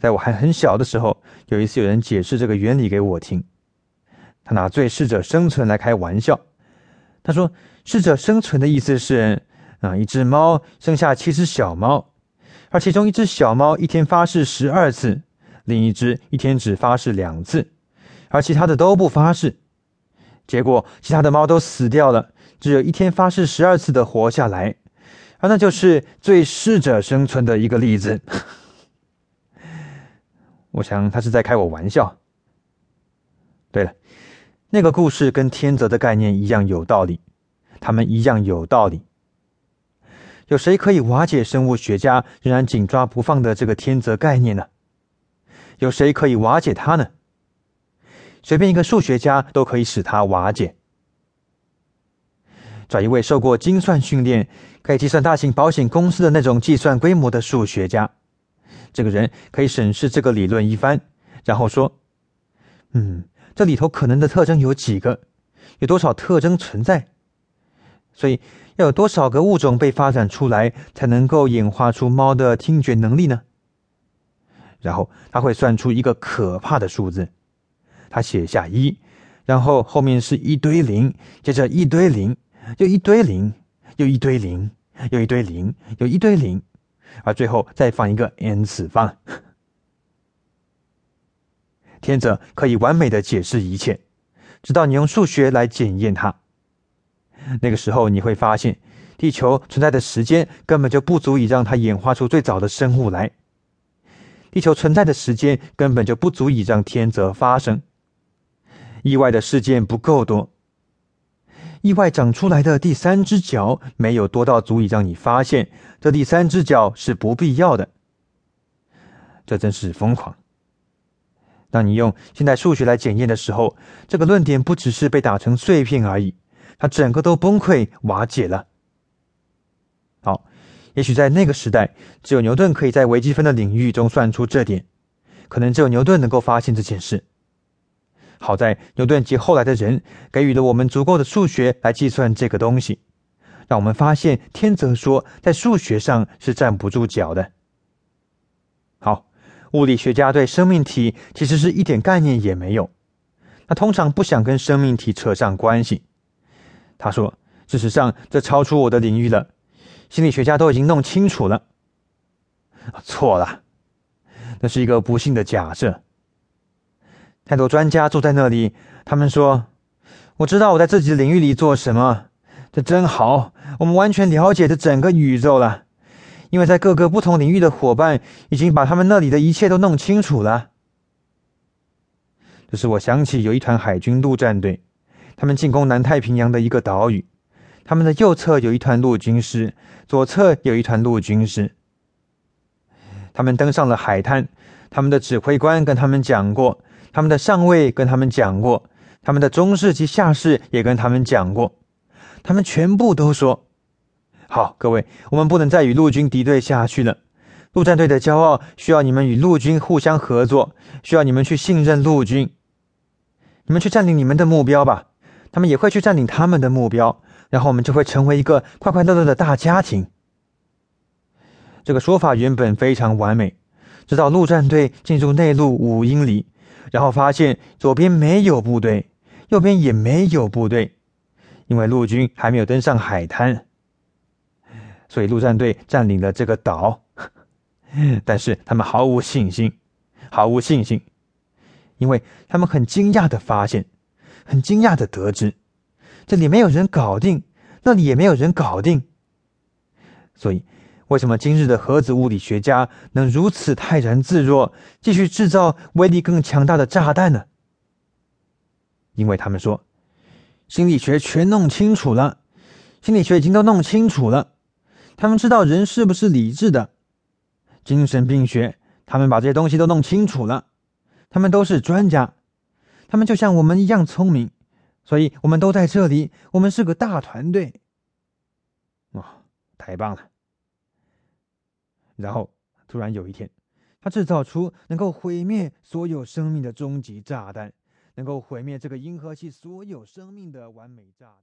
在我还很小的时候，有一次有人解释这个原理给我听。他拿最适者生存来开玩笑。他说：“适者生存的意思是，啊，一只猫生下七只小猫，而其中一只小猫一天发誓十二次，另一只一天只发誓两次，而其他的都不发誓。结果其他的猫都死掉了，只有一天发誓十二次的活下来。而，那就是最适者生存的一个例子。我想他是在开我玩笑。对了。”那个故事跟天泽的概念一样有道理，他们一样有道理。有谁可以瓦解生物学家仍然紧抓不放的这个天泽概念呢？有谁可以瓦解它呢？随便一个数学家都可以使它瓦解。找一位受过精算训练、可以计算大型保险公司的那种计算规模的数学家，这个人可以审视这个理论一番，然后说：“嗯。”这里头可能的特征有几个？有多少特征存在？所以要有多少个物种被发展出来，才能够演化出猫的听觉能力呢？然后他会算出一个可怕的数字，他写下一，然后后面是一堆零，接着一堆零，又一堆零，又一堆零，又一堆零，又一堆零，而最后再放一个 n 次方。天则可以完美的解释一切，直到你用数学来检验它。那个时候你会发现，地球存在的时间根本就不足以让它演化出最早的生物来。地球存在的时间根本就不足以让天泽发生。意外的事件不够多，意外长出来的第三只脚没有多到足以让你发现这第三只脚是不必要的。这真是疯狂。当你用现代数学来检验的时候，这个论点不只是被打成碎片而已，它整个都崩溃瓦解了。好，也许在那个时代，只有牛顿可以在微积分的领域中算出这点，可能只有牛顿能够发现这件事。好在牛顿及后来的人给予了我们足够的数学来计算这个东西，让我们发现天择说在数学上是站不住脚的。好。物理学家对生命体其实是一点概念也没有，他通常不想跟生命体扯上关系。他说：“事实上，这超出我的领域了。心理学家都已经弄清楚了。”错了，那是一个不幸的假设。太多专家坐在那里，他们说：“我知道我在自己的领域里做什么，这真好，我们完全了解这整个宇宙了。”因为在各个不同领域的伙伴已经把他们那里的一切都弄清楚了。这使我想起有一团海军陆战队，他们进攻南太平洋的一个岛屿，他们的右侧有一团陆军师，左侧有一团陆军师。他们登上了海滩，他们的指挥官跟他们讲过，他们的上尉跟他们讲过，他们的中士及下士也跟他们讲过，他们全部都说。好，各位，我们不能再与陆军敌对下去了。陆战队的骄傲需要你们与陆军互相合作，需要你们去信任陆军。你们去占领你们的目标吧，他们也会去占领他们的目标，然后我们就会成为一个快快乐乐的大家庭。这个说法原本非常完美，直到陆战队进入内陆五英里，然后发现左边没有部队，右边也没有部队，因为陆军还没有登上海滩。所以陆战队占领了这个岛，但是他们毫无信心，毫无信心，因为他们很惊讶的发现，很惊讶的得知，这里没有人搞定，那里也没有人搞定。所以，为什么今日的核子物理学家能如此泰然自若，继续制造威力更强大的炸弹呢？因为他们说，心理学全弄清楚了，心理学已经都弄清楚了。他们知道人是不是理智的，精神病学，他们把这些东西都弄清楚了。他们都是专家，他们就像我们一样聪明，所以我们都在这里。我们是个大团队，哇，太棒了！然后突然有一天，他制造出能够毁灭所有生命的终极炸弹，能够毁灭这个银河系所有生命的完美炸弹。